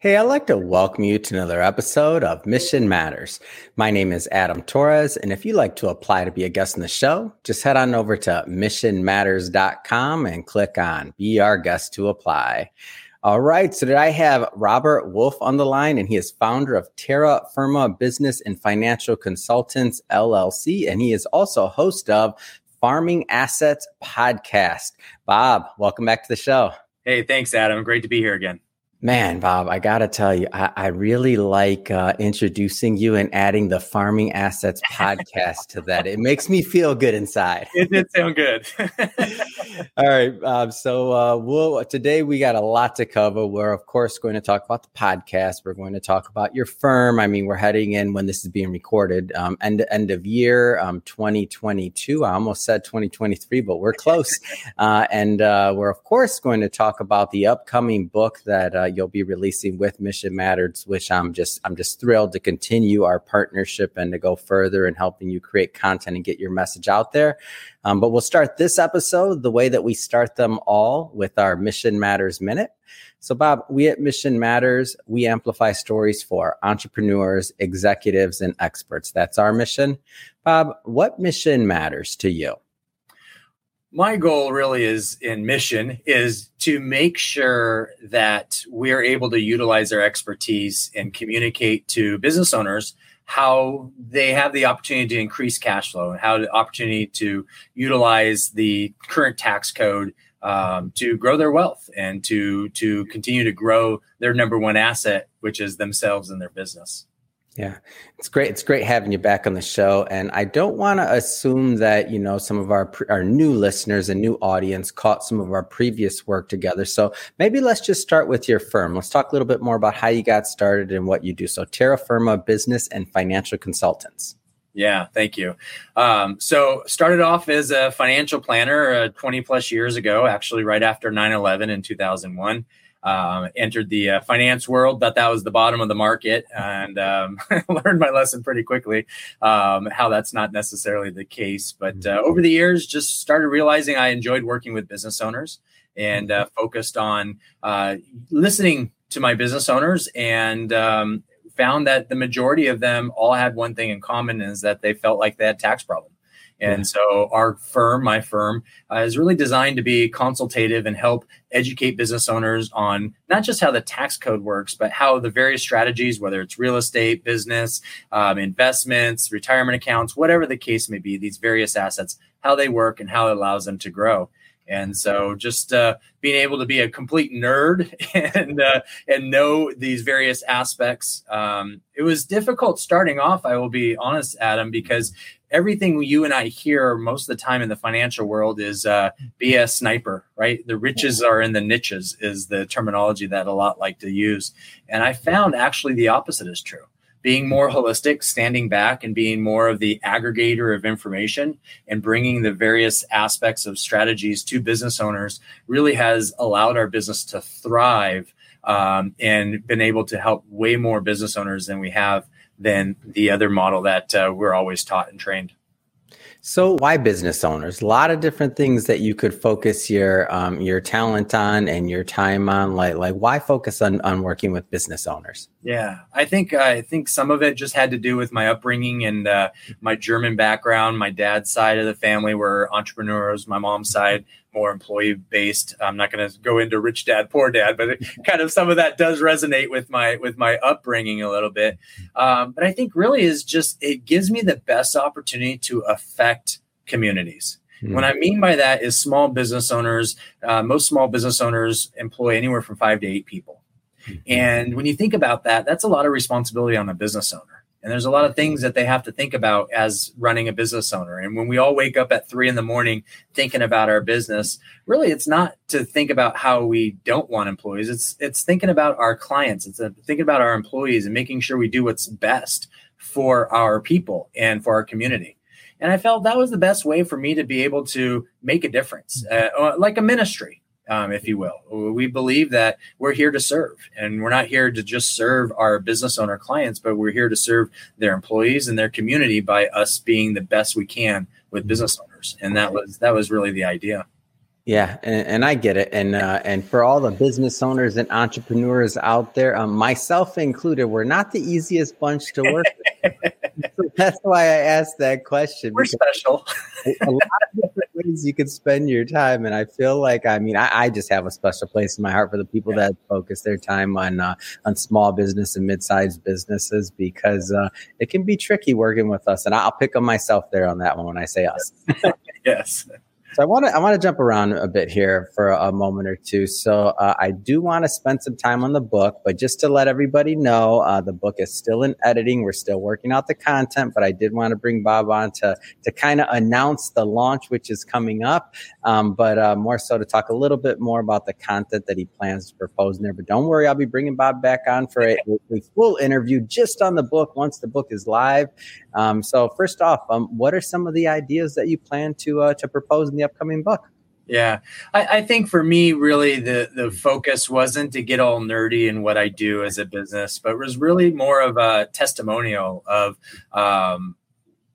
Hey, I'd like to welcome you to another episode of Mission Matters. My name is Adam Torres, and if you'd like to apply to be a guest in the show, just head on over to missionmatters.com and click on Be Our Guest to Apply. All right, so today I have Robert Wolf on the line, and he is founder of Terra Firma Business and Financial Consultants LLC, and he is also host of Farming Assets Podcast. Bob, welcome back to the show. Hey, thanks, Adam. Great to be here again. Man, Bob, I got to tell you, I, I really like uh, introducing you and adding the Farming Assets podcast to that. It makes me feel good inside. It did sound good. All right. Um, so uh, we'll, today we got a lot to cover. We're, of course, going to talk about the podcast. We're going to talk about your firm. I mean, we're heading in when this is being recorded, um, end, end of year um, 2022. I almost said 2023, but we're close. Uh, and uh, we're, of course, going to talk about the upcoming book that uh, you'll be releasing with Mission Matters, which I'm just I'm just thrilled to continue our partnership and to go further in helping you create content and get your message out there. Um, but we'll start this episode the way that we start them all with our Mission Matters Minute. So, Bob, we at Mission Matters, we amplify stories for entrepreneurs, executives, and experts. That's our mission. Bob, what mission matters to you? My goal really is in mission is to make sure that we're able to utilize our expertise and communicate to business owners how they have the opportunity to increase cash flow and how the opportunity to utilize the current tax code um, to grow their wealth and to to continue to grow their number one asset, which is themselves and their business. Yeah, it's great. It's great having you back on the show. And I don't want to assume that you know some of our our new listeners and new audience caught some of our previous work together. So maybe let's just start with your firm. Let's talk a little bit more about how you got started and what you do. So Terra Firma Business and Financial Consultants. Yeah, thank you. Um, so started off as a financial planner uh, 20 plus years ago, actually right after 9/11 in 2001 um, entered the uh, finance world, thought that was the bottom of the market, and um, learned my lesson pretty quickly um, how that's not necessarily the case. But uh, over the years, just started realizing I enjoyed working with business owners and uh, focused on uh, listening to my business owners and um, found that the majority of them all had one thing in common is that they felt like they had tax problems and so our firm, my firm, uh, is really designed to be consultative and help educate business owners on not just how the tax code works, but how the various strategies, whether it's real estate, business, um, investments, retirement accounts, whatever the case may be, these various assets, how they work and how it allows them to grow. And so, just uh, being able to be a complete nerd and uh, and know these various aspects, um, it was difficult starting off. I will be honest, Adam, because everything you and I hear most of the time in the financial world is uh, be a sniper, right? The riches are in the niches, is the terminology that a lot like to use. And I found actually the opposite is true. Being more holistic, standing back and being more of the aggregator of information and bringing the various aspects of strategies to business owners really has allowed our business to thrive um, and been able to help way more business owners than we have than the other model that uh, we're always taught and trained. So why business owners? A lot of different things that you could focus your um, your talent on and your time on. Like like why focus on on working with business owners? Yeah, I think I think some of it just had to do with my upbringing and uh, my German background. My dad's side of the family were entrepreneurs. My mom's side more employee based. I'm not going to go into rich dad, poor dad, but it, kind of some of that does resonate with my with my upbringing a little bit. Um, but I think really is just it gives me the best opportunity to affect communities. Mm-hmm. What I mean by that is small business owners. Uh, most small business owners employ anywhere from five to eight people, mm-hmm. and when you think about that, that's a lot of responsibility on a business owner. And there's a lot of things that they have to think about as running a business owner. And when we all wake up at three in the morning thinking about our business, really it's not to think about how we don't want employees. It's it's thinking about our clients. It's a, thinking about our employees and making sure we do what's best for our people and for our community. And I felt that was the best way for me to be able to make a difference, uh, like a ministry um, if you will. We believe that we're here to serve, and we're not here to just serve our business owner clients, but we're here to serve their employees and their community by us being the best we can with business owners. And that was that was really the idea. Yeah, and, and, I get it, and uh, and for all the business owners and entrepreneurs out there, um, myself included, we're not the easiest bunch to work with. so that's why I asked that question. We're special. a lot of different you can spend your time, and I feel like I mean I, I, just have a special place in my heart for the people yeah. that focus their time on uh, on small business and mid sized businesses because uh, it can be tricky working with us, and I'll pick on myself there on that one when I say us. yes. So I want to I want to jump around a bit here for a, moment or two. So uh, I do want to spend some time on the book, but just to let everybody know, uh, the book is still in editing. We're still working out the content, but I did want to bring Bob on to to kind of announce the launch, which is coming up, um, but uh, more so to talk a little bit more about the content that he plans to propose in there. But don't worry, I'll be bringing Bob back on for a, a full interview just on the book once the book is live. Um, so first off, um, what are some of the ideas that you plan to uh, to propose in the upcoming book? Yeah, I, I, think for me, really, the the focus wasn't to get all nerdy in what I do as a business, but was really more of a testimonial of um,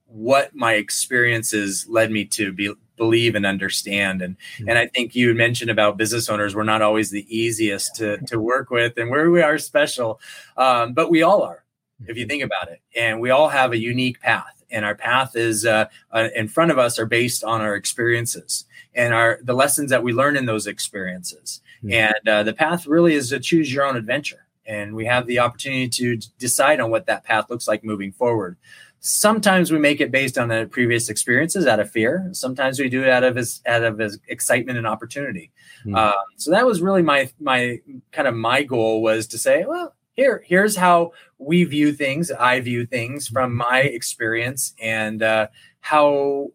what my experiences led me to be believe and understand and mm-hmm. and i think you mentioned about business owners we're not always the easiest to to work with and where we are special um, but we all are if you think about it. And we all have a unique path, and our path is uh, uh, in front of us are based on our experiences and our the lessons that we learn in those experiences. Mm-hmm. And uh, the path really is to choose your own adventure, and we have the opportunity to decide on what that path looks like moving forward. Sometimes we make it based on the previous experiences out of fear. Sometimes we do it out of his, out of his excitement and opportunity. Mm-hmm. so that was really my my kind of my goal was to say, well, here here's how we view things i view things from mm-hmm. my experience and uh, how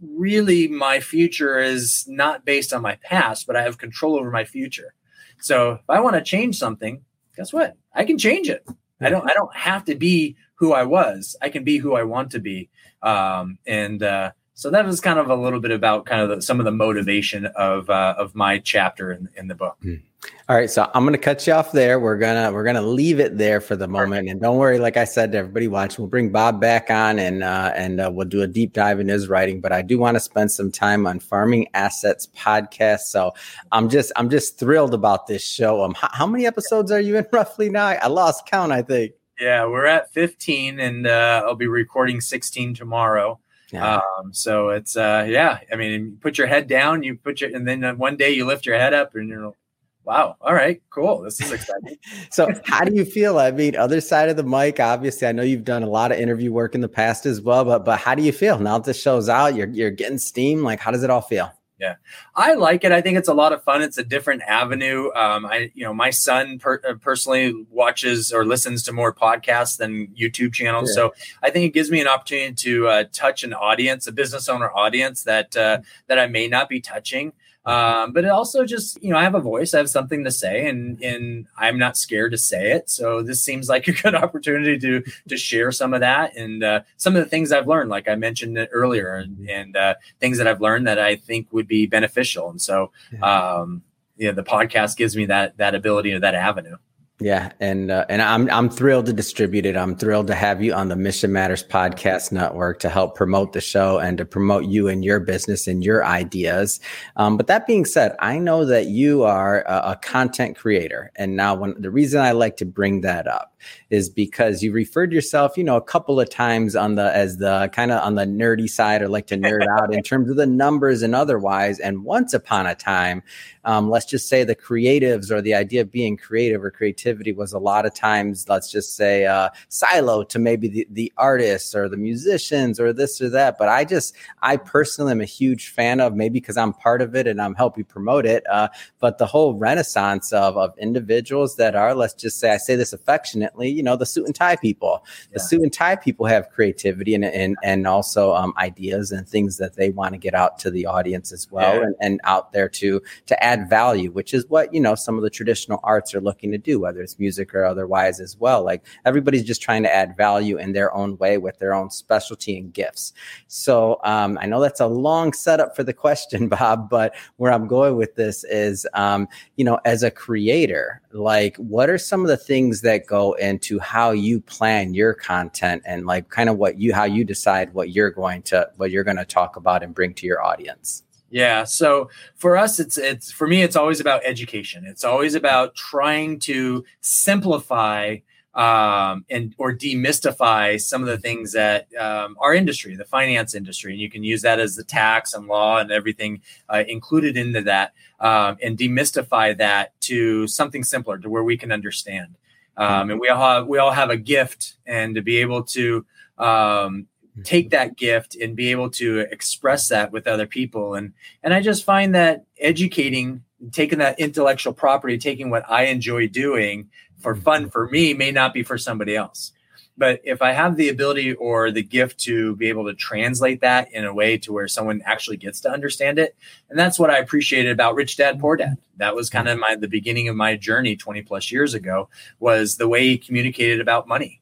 really my future is not based on my past but i have control over my future so if i want to change something guess what i can change it i don't i don't have to be who i was i can be who i want to be um, and uh, so that was kind of a little bit about kind of the, some of the motivation of uh, of my chapter in, in the book. Mm. All right, so I'm going to cut you off there. We're gonna we're gonna leave it there for the moment, Perfect. and don't worry. Like I said to everybody watching, we'll bring Bob back on, and uh, and uh, we'll do a deep dive in his writing. But I do want to spend some time on Farming Assets podcast. So I'm just I'm just thrilled about this show. Um, how, how many episodes are you in roughly now? I lost count. I think. Yeah, we're at 15, and uh, I'll be recording 16 tomorrow. Yeah. Um, so it's uh, yeah. I mean, you put your head down, you put your, and then uh, one day you lift your head up, and you're, wow, all right, cool. This is exciting. so, how do you feel? I mean, other side of the mic. Obviously, I know you've done a lot of interview work in the past as well, but but how do you feel now that this show's out? You're you're getting steam. Like, how does it all feel? Yeah, I like it. I think it's a lot of fun. It's a different avenue. Um, I, you know, my son per- uh, personally watches or listens to more podcasts than YouTube channels. Yeah. So I think it gives me an opportunity to uh, touch an audience, a business owner audience that uh, that I may not be touching. Um, but it also just, you know, I have a voice, I have something to say, and and I'm not scared to say it. So this seems like a good opportunity to to share some of that and uh, some of the things I've learned, like I mentioned earlier, and, and uh, things that I've learned that I think would be beneficial. And so, um, you know, the podcast gives me that that ability or that avenue. Yeah, and uh, and I'm I'm thrilled to distribute it. I'm thrilled to have you on the Mission Matters podcast network to help promote the show and to promote you and your business and your ideas. Um, but that being said, I know that you are a, a content creator, and now when the reason I like to bring that up is because you referred yourself, you know, a couple of times on the as the kind of on the nerdy side or like to nerd out in terms of the numbers and otherwise. And once upon a time, um, let's just say the creatives or the idea of being creative or creativity was a lot of times, let's just say, uh, silo to maybe the, the artists or the musicians or this or that. But I just, I personally am a huge fan of maybe because I'm part of it and I'm helping promote it. Uh, but the whole renaissance of, of individuals that are, let's just say, I say this affectionately, you know, the suit and tie people. The suit and tie people have creativity and and, and also um, ideas and things that they want to get out to the audience as well yeah. and, and out there to to add value, which is what, you know, some of the traditional arts are looking to do, whether it's music or otherwise as well. Like everybody's just trying to add value in their own way with their own specialty and gifts. So um, I know that's a long setup for the question, Bob, but where I'm going with this is, um, you know, as a creator, like what are some of the things that go into how you plan your content and like kind of what you, how you decide what you're going to, what you're going to talk about and bring to your audience? Yeah. So for us, it's it's for me, it's always about education. It's always about trying to simplify um, and or demystify some of the things that um, our industry, the finance industry, and you can use that as the tax and law and everything uh, included into that, um, and demystify that to something simpler to where we can understand. Um, and we all have, we all have a gift, and to be able to um, take that gift and be able to express that with other people. And and i just find that educating taking that intellectual property taking what i enjoy doing for fun for me may not be for somebody else but if i have the ability or the gift to be able to translate that in a way to where someone actually gets to understand it and that's what i appreciated about rich dad poor dad that was kind of my the beginning of my journey 20 plus years ago was the way he communicated about money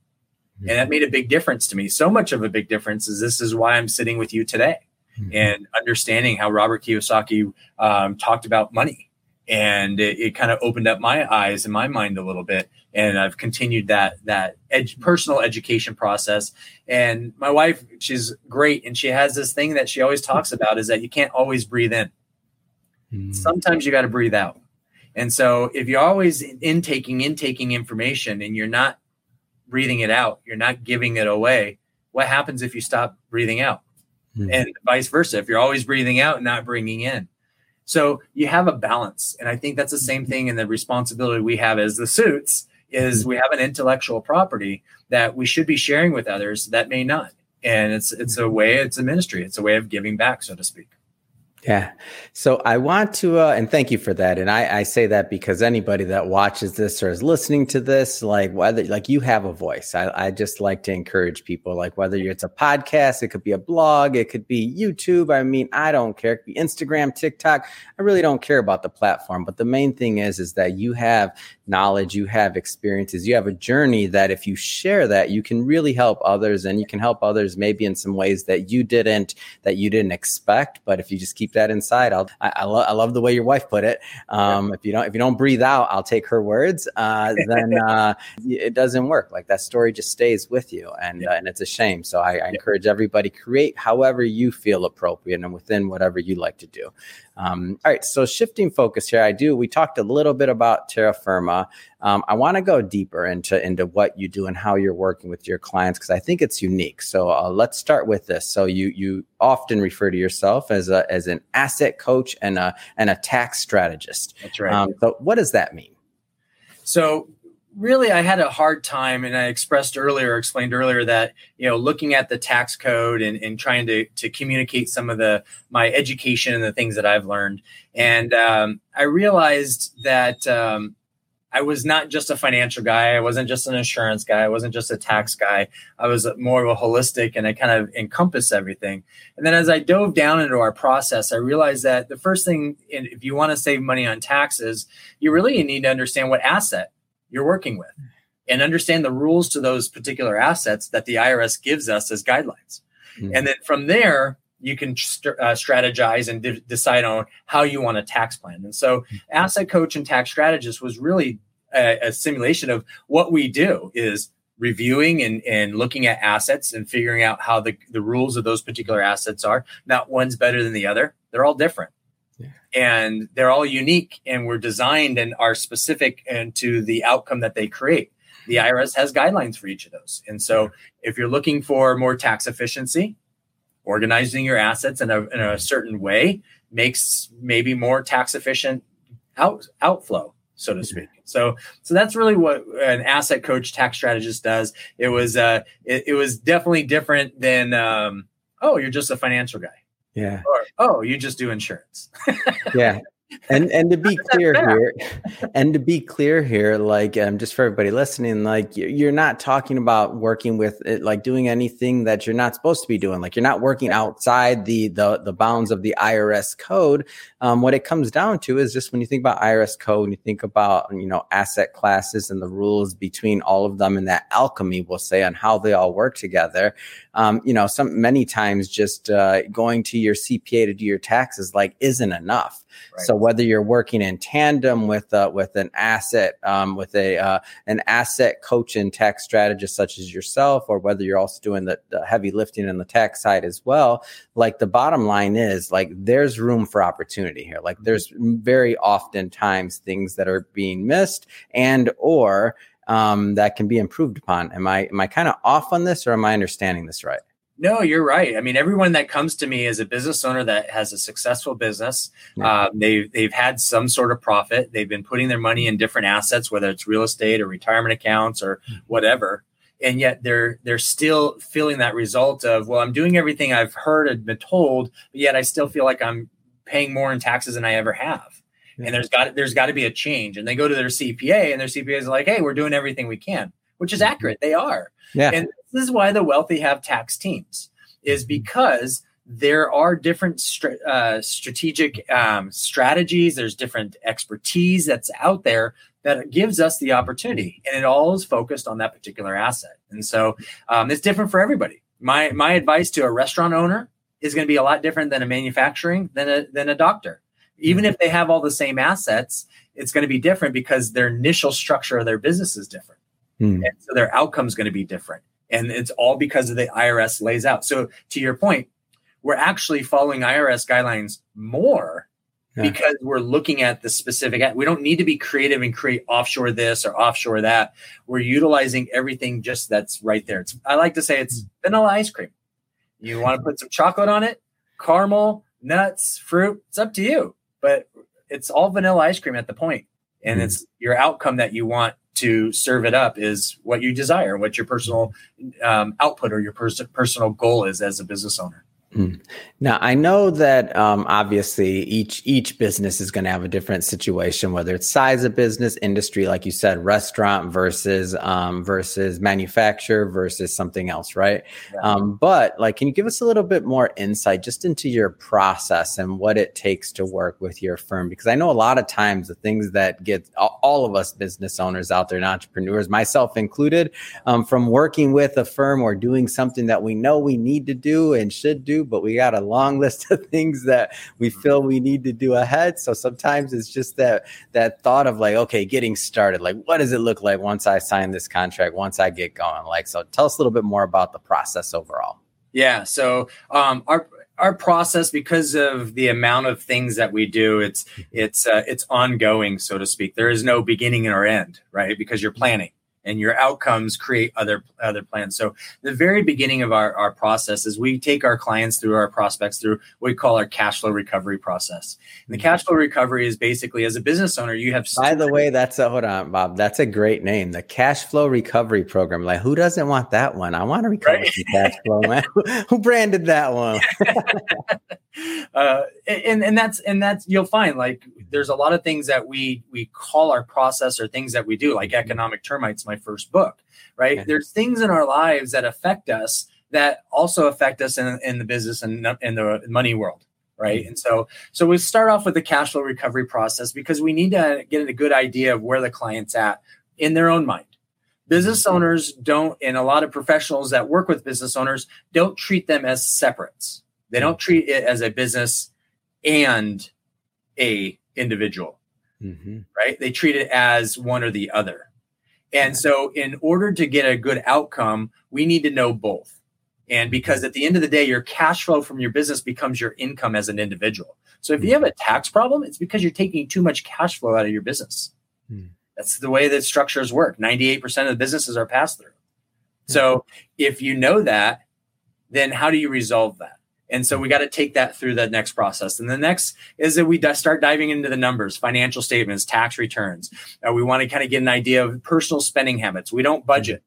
and that made a big difference to me. So much of a big difference is this is why I'm sitting with you today mm-hmm. and understanding how Robert Kiyosaki um, talked about money. And it, it kind of opened up my eyes and my mind a little bit. And I've continued that that ed- personal education process. And my wife, she's great, and she has this thing that she always talks about is that you can't always breathe in. Mm-hmm. Sometimes you got to breathe out. And so if you're always intaking, intaking information and you're not breathing it out. You're not giving it away. What happens if you stop breathing out? Mm-hmm. And vice versa. If you're always breathing out and not bringing in. So you have a balance. And I think that's the same thing in the responsibility we have as the suits is hmm. we have an intellectual property that we should be sharing with others that may not. And it's it's a way, it's a ministry, it's a way of giving back, so to speak. Yeah. So I want to, uh, and thank you for that. And I, I say that because anybody that watches this or is listening to this, like whether, like you have a voice. I, I just like to encourage people, like whether it's a podcast, it could be a blog, it could be YouTube. I mean, I don't care. It could be Instagram, TikTok. I really don't care about the platform. But the main thing is, is that you have knowledge, you have experiences, you have a journey that if you share that, you can really help others and you can help others maybe in some ways that you didn't, that you didn't expect. But if you just keep that inside. I'll, I, I, lo- I love the way your wife put it. Um, yeah. If you don't, if you don't breathe out, I'll take her words. Uh, then uh, it doesn't work. Like that story just stays with you, and yeah. uh, and it's a shame. So I, I encourage everybody create however you feel appropriate and within whatever you like to do. Um, all right, so shifting focus here, I do. We talked a little bit about Terra Firma. Um, I want to go deeper into into what you do and how you're working with your clients because I think it's unique. So uh, let's start with this. So you you often refer to yourself as a as an asset coach and a and a tax strategist. That's right. Um, so what does that mean? So really i had a hard time and i expressed earlier explained earlier that you know looking at the tax code and, and trying to, to communicate some of the my education and the things that i've learned and um, i realized that um, i was not just a financial guy i wasn't just an insurance guy i wasn't just a tax guy i was more of a holistic and i kind of encompass everything and then as i dove down into our process i realized that the first thing if you want to save money on taxes you really need to understand what asset you're working with and understand the rules to those particular assets that the IRS gives us as guidelines. Mm-hmm. And then from there, you can st- uh, strategize and de- decide on how you want a tax plan. And so, mm-hmm. asset coach and tax strategist was really a, a, simulation of what we do is reviewing and, and looking at assets and figuring out how the, the rules of those particular assets are. Not one's better than the other. They're all different and they're all unique and were designed and are specific and to the outcome that they create. The IRS has guidelines for each of those. And so if you're looking for more tax efficiency, organizing your assets in a, in a certain way makes maybe more tax efficient out, outflow, so to speak. So, so that's really what an asset coach tax strategist does. It was, uh, it, it was definitely different than, um, oh, you're just a financial guy yeah. Or, oh, you just do insurance. yeah and and to be clear here and to be clear here like um, just for everybody listening like you're not talking about working with it like doing anything that you're not supposed to be doing. Like you're not working outside the the, the bounds of the irs code. Um, what it comes down to is just when you think about irs code and you think about you know asset classes and the rules between all of them and that alchemy we'll say on how they all work together um, you know, some many times just uh, going to your CPA to do your taxes like isn't enough. Right. So whether you're working in tandem with uh, with an asset um, with a uh, an asset coach and tax strategist such as yourself, or whether you're also doing the, the heavy lifting in the tax side as well, like the bottom line is like there's room for opportunity here. Like there's very often times things that are being missed and or um, that can be improved upon. Am I am I kind of off on this, or am I understanding this right? No, you're right. I mean, everyone that comes to me is a business owner that has a successful business. Yeah. Uh, they've they've had some sort of profit. They've been putting their money in different assets, whether it's real estate or retirement accounts or hmm. whatever. And yet they're they're still feeling that result of well, I'm doing everything I've heard and been told, but yet I still feel like I'm paying more in taxes than I ever have. Yeah. And there's got there's got to be a change. And they go to their CPA, and their CPA is like, "Hey, we're doing everything we can," which is mm-hmm. accurate. They are. Yeah. And this is why the wealthy have tax teams, is mm-hmm. because there are different uh, strategic um, strategies. There's different expertise that's out there that gives us the opportunity, and it all is focused on that particular asset. And so um, it's different for everybody. My my advice to a restaurant owner is going to be a lot different than a manufacturing than a than a doctor. Even mm-hmm. if they have all the same assets, it's going to be different because their initial structure of their business is different. Mm. And so their outcome is going to be different. And it's all because of the IRS lays out. So to your point, we're actually following IRS guidelines more yeah. because we're looking at the specific we don't need to be creative and create offshore this or offshore that we're utilizing everything just that's right there it's i like to say it's mm. vanilla ice cream you want to put some chocolate on it caramel nuts fruit it's up to you but it's all vanilla ice cream at the point and mm. it's your outcome that you want to serve it up is what you desire what your personal um, output or your pers- personal goal is as a business owner. Now I know that um, obviously each each business is going to have a different situation, whether it's size of business, industry, like you said, restaurant versus um, versus manufacturer versus something else, right? Yeah. Um, but like, can you give us a little bit more insight just into your process and what it takes to work with your firm? Because I know a lot of times the things that get all of us business owners out there and entrepreneurs, myself included, um, from working with a firm or doing something that we know we need to do and should do but we got a long list of things that we mm-hmm. feel we need to do ahead. So sometimes it's just that that thought of like, okay, getting started. Like, what does it look like once I sign this contract? Once I get going? Like, so tell us a little bit more about the process overall. Yeah. So um, our our process because of the amount of things that we do it's it's uh, it's ongoing so to speak there is no beginning or end right because you're planning and your outcomes create other other plans. So the very beginning of our, our process is we take our clients through our prospects through what we call our cash flow recovery process. And the cash flow recovery is basically as a business owner, you have by the way, that's a hold on, Bob. That's a great name. The cash flow recovery program. Like who doesn't want that one? I want to recover right? cash flow, man. who branded that one? uh, and and that's and that's you'll find like there's a lot of things that we we call our process or things that we do like economic termites my first book right okay. there's things in our lives that affect us that also affect us in, in the business and in the money world right mm-hmm. and so so we start off with the cash flow recovery process because we need to get a good idea of where the client's at in their own mind business mm-hmm. owners don't and a lot of professionals that work with business owners don't treat them as separates they don't treat it as a business and a individual, mm-hmm. right? They treat it as one or the other. And so, in order to get a good outcome, we need to know both. And because at the end of the day, your cash flow from your business becomes your income as an individual. So, if you have a tax problem, it's because you're taking too much cash flow out of your business. Mm. That's the way that structures work. 98% of the businesses are pass through. So, if you know that, then how do you resolve that? And so we got to take that through the next process. And the next is that we start diving into the numbers, financial statements, tax returns. Uh, we want to kind of get an idea of personal spending habits. We don't budget,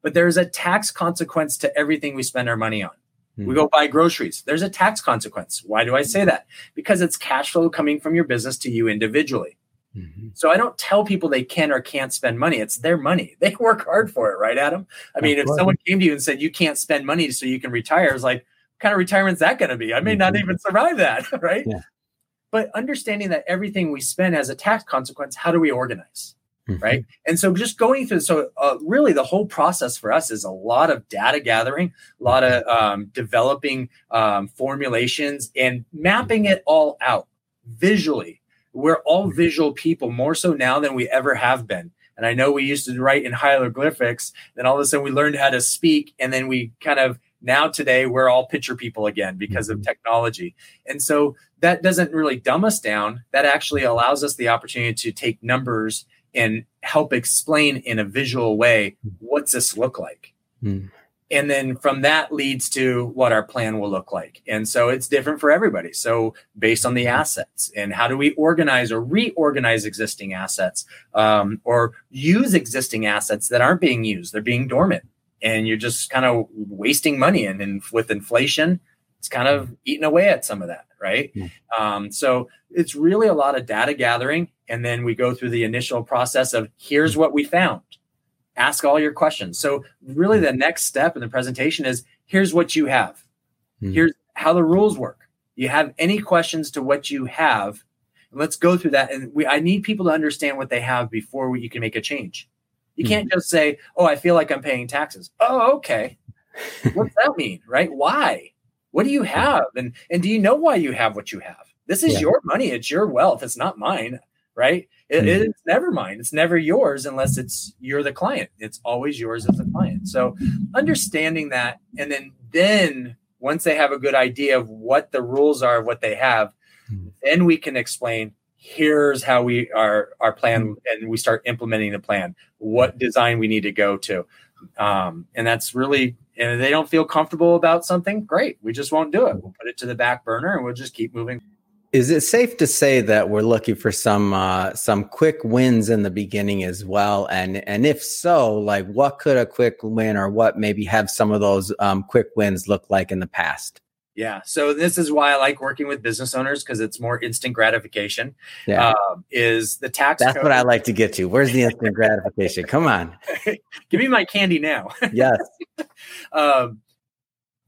but there's a tax consequence to everything we spend our money on. Mm-hmm. We go buy groceries. There's a tax consequence. Why do I say that? Because it's cash flow coming from your business to you individually. Mm-hmm. So I don't tell people they can or can't spend money. It's their money. They work hard for it, right, Adam? I mean, if someone came to you and said you can't spend money so you can retire, it's like, kind of retirement's that going to be? I may not mm-hmm. even survive that, right? Yeah. But understanding that everything we spend has a tax consequence, how do we organize? mm-hmm. right? And so just going through, so uh, really the whole process for us is a lot of data gathering, a lot of um, developing um, formulations and mapping it all out visually. We're all mm-hmm. visual people, more so now than we ever have been. And I know we used to write in hieroglyphics, then all of a sudden we learned how to speak, and then we kind of now today we're all picture people again because of mm-hmm. technology. And so that doesn't really dumb us down. That actually allows us the opportunity to take numbers and help explain in a visual way what's this look like. Mm. And then from that leads to what our plan will look like. And so it's different for everybody. So based on the assets and how do we organize or reorganize existing assets um, or use existing assets that aren't being used, they're being dormant and you're just kind of wasting money. And, and with inflation, it's kind of eating away at some of that, right? Mm. Um, so it's really a lot of data gathering. And then we go through the initial process of here's what we found. Ask all your questions. So, really, the next step in the presentation is here's what you have. Mm. Here's how the rules work. You have any questions to what you have? let's go through that. And we, I need people to understand what they have before we, you can make a change. You can't mm-hmm. just say, "Oh, I feel like I'm paying taxes." Oh, okay. What's that mean, right? Why? What do you have? And and do you know why you have what you have? This is yeah. your money. It's your wealth. It's not mine, right? It, mm-hmm. It's never mine. It's never yours unless it's you're the client. It's always yours as a client. So understanding that, and then then once they have a good idea of what the rules are, of what they have, mm-hmm. then we can explain here's how we are our plan and we start implementing the plan. What design we need to go to. Um, and that's really and they don't feel comfortable about something great. We just won't do it. We'll put it to the back burner and we'll just keep moving. Is it safe to say that we're looking for some uh, some quick wins in the beginning as well? And and if so like what could a quick win or what maybe have some of those um, quick wins look like in the past yeah. So this is why I like working with business owners because it's more instant gratification. Yeah. Um, is the tax? That's code. what I like to get to. Where's the instant gratification? Come on. Give me my candy now. yes. um,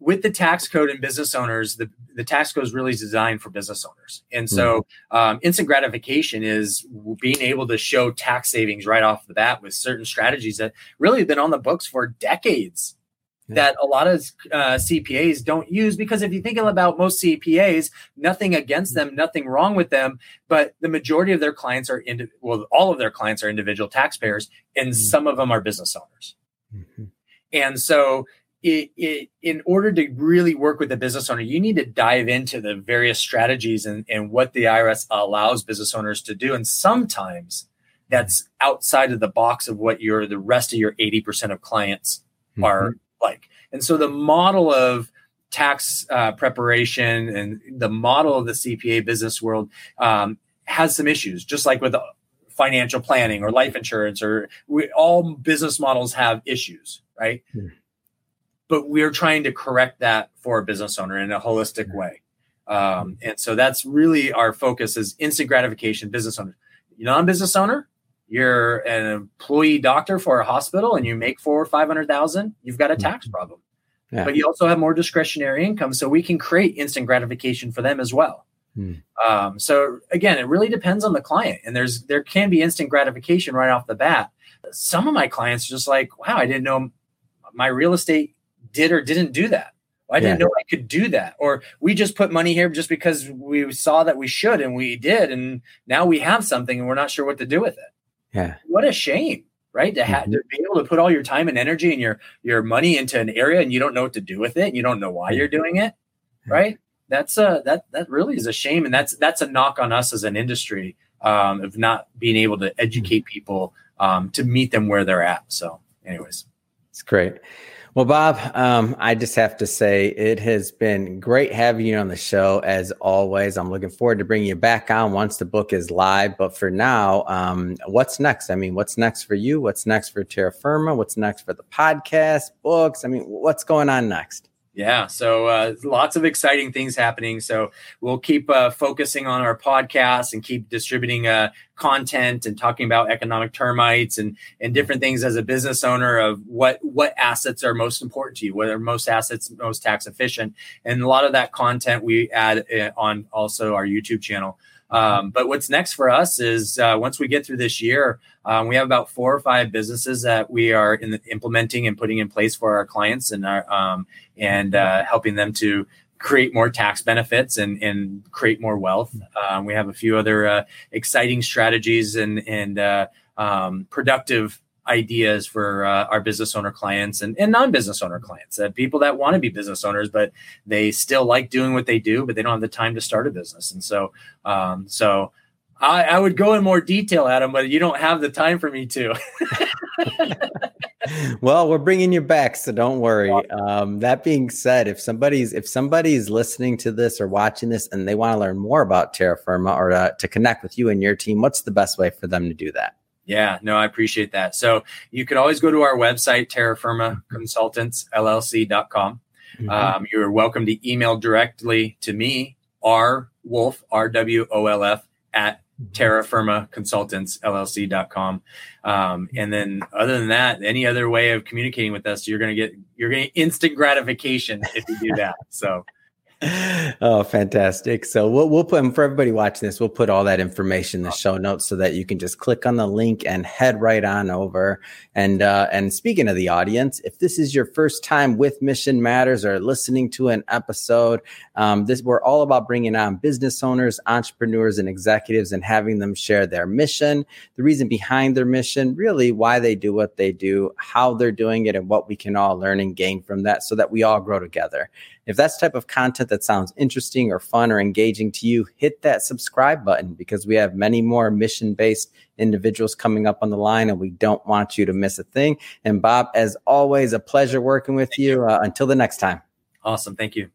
with the tax code and business owners, the, the tax code is really designed for business owners. And so mm-hmm. um, instant gratification is being able to show tax savings right off the bat with certain strategies that really have been on the books for decades that a lot of uh, CPAs don't use because if you think about most CPAs, nothing against them, nothing wrong with them, but the majority of their clients are indi- well, all of their clients are individual taxpayers, and mm-hmm. some of them are business owners. Mm-hmm. And so, it, it, in order to really work with the business owner, you need to dive into the various strategies and, and what the IRS allows business owners to do. And sometimes that's outside of the box of what your the rest of your 80% of clients mm-hmm. are like. And so the model of tax uh, preparation and the model of the CPA business world um, has some issues, just like with financial planning or life insurance, or we, all business models have issues, right? Hmm. But we're trying to correct that for a business owner in a holistic hmm. way. Um, and so that's really our focus is instant gratification business owner. You're not a business owner, you're an employee doctor for a hospital and you make four or five hundred thousand, you've got a tax mm-hmm. problem. Yeah. But you also have more discretionary income, so we can create instant gratification for them as well. Hmm. Um, so again, it really depends on the client, and there's there can be instant gratification right off the bat. Some of my clients are just like, "Wow, I didn't know my real estate did or didn't do that. I didn't know I could do that. Or we just put money here just because we saw that we should and we did. And now we have something and we're not sure what to do with it. Yeah. What a shame, right? To, have, mm-hmm. to be able to put all your time and energy and your your money into an area and you don't know what to do with it. And you don't know why you're doing it, right? That's a that that really is a shame, and that's that's a knock on us as an industry um, of not being able to educate people um, to meet them where they're at. So, anyways, it's great. Well, Bob, um, I just have to say it has been great having you on the show as always. I'm looking forward to bringing you back on once the book is live. But for now, um, what's next? I mean, what's next for you? What's next for Terra Firma? What's next for the podcast, books? I mean, what's going on next? Yeah, so uh, lots of exciting things happening. So we'll keep uh, focusing on our podcast and keep distributing uh, content and talking about economic termites and and different things as a business owner of what what assets are most important to you, what are most assets most tax efficient, and a lot of that content we add uh, on also our YouTube channel. Um, but what's next for us is uh, once we get through this year, um, we have about four or five businesses that we are the, implementing and putting in place for our clients and our, um, and uh, helping them to create more tax benefits and, and create more wealth. Um, we have a few other uh, exciting strategies and and uh, um, productive ideas for uh, our business owner clients and, and non-business owner clients uh, people that want to be business owners but they still like doing what they do but they don't have the time to start a business. And so um, so I, I would go in more detail adam but you don't have the time for me to. Well we're bringing you back so don't worry. Um, that being said if somebody's if somebody's listening to this or watching this and they want to learn more about terra firma or uh, to connect with you and your team what's the best way for them to do that yeah, no, I appreciate that. So you could always go to our website, terrafirmaconsultantsllc.com. Mm-hmm. Um, you're welcome to email directly to me, R Wolf, R W O L F, at terrafirmaconsultantsllc.com. Um, and then other than that, any other way of communicating with us, you're going to get, you're going to instant gratification if you do that. So oh, fantastic. So we'll, we'll put, for everybody watching this, we'll put all that information in the show notes so that you can just click on the link and head right on over. And, uh, and speaking of the audience, if this is your first time with Mission Matters or listening to an episode, um, this, we're all about bringing on business owners, entrepreneurs, and executives and having them share their mission, the reason behind their mission, really why they do what they do, how they're doing it, and what we can all learn and gain from that so that we all grow together. If that's type of content that sounds interesting or fun or engaging to you, hit that subscribe button because we have many more mission based individuals coming up on the line and we don't want you to miss a thing. And Bob, as always, a pleasure working with you. Uh, until the next time. Awesome. Thank you.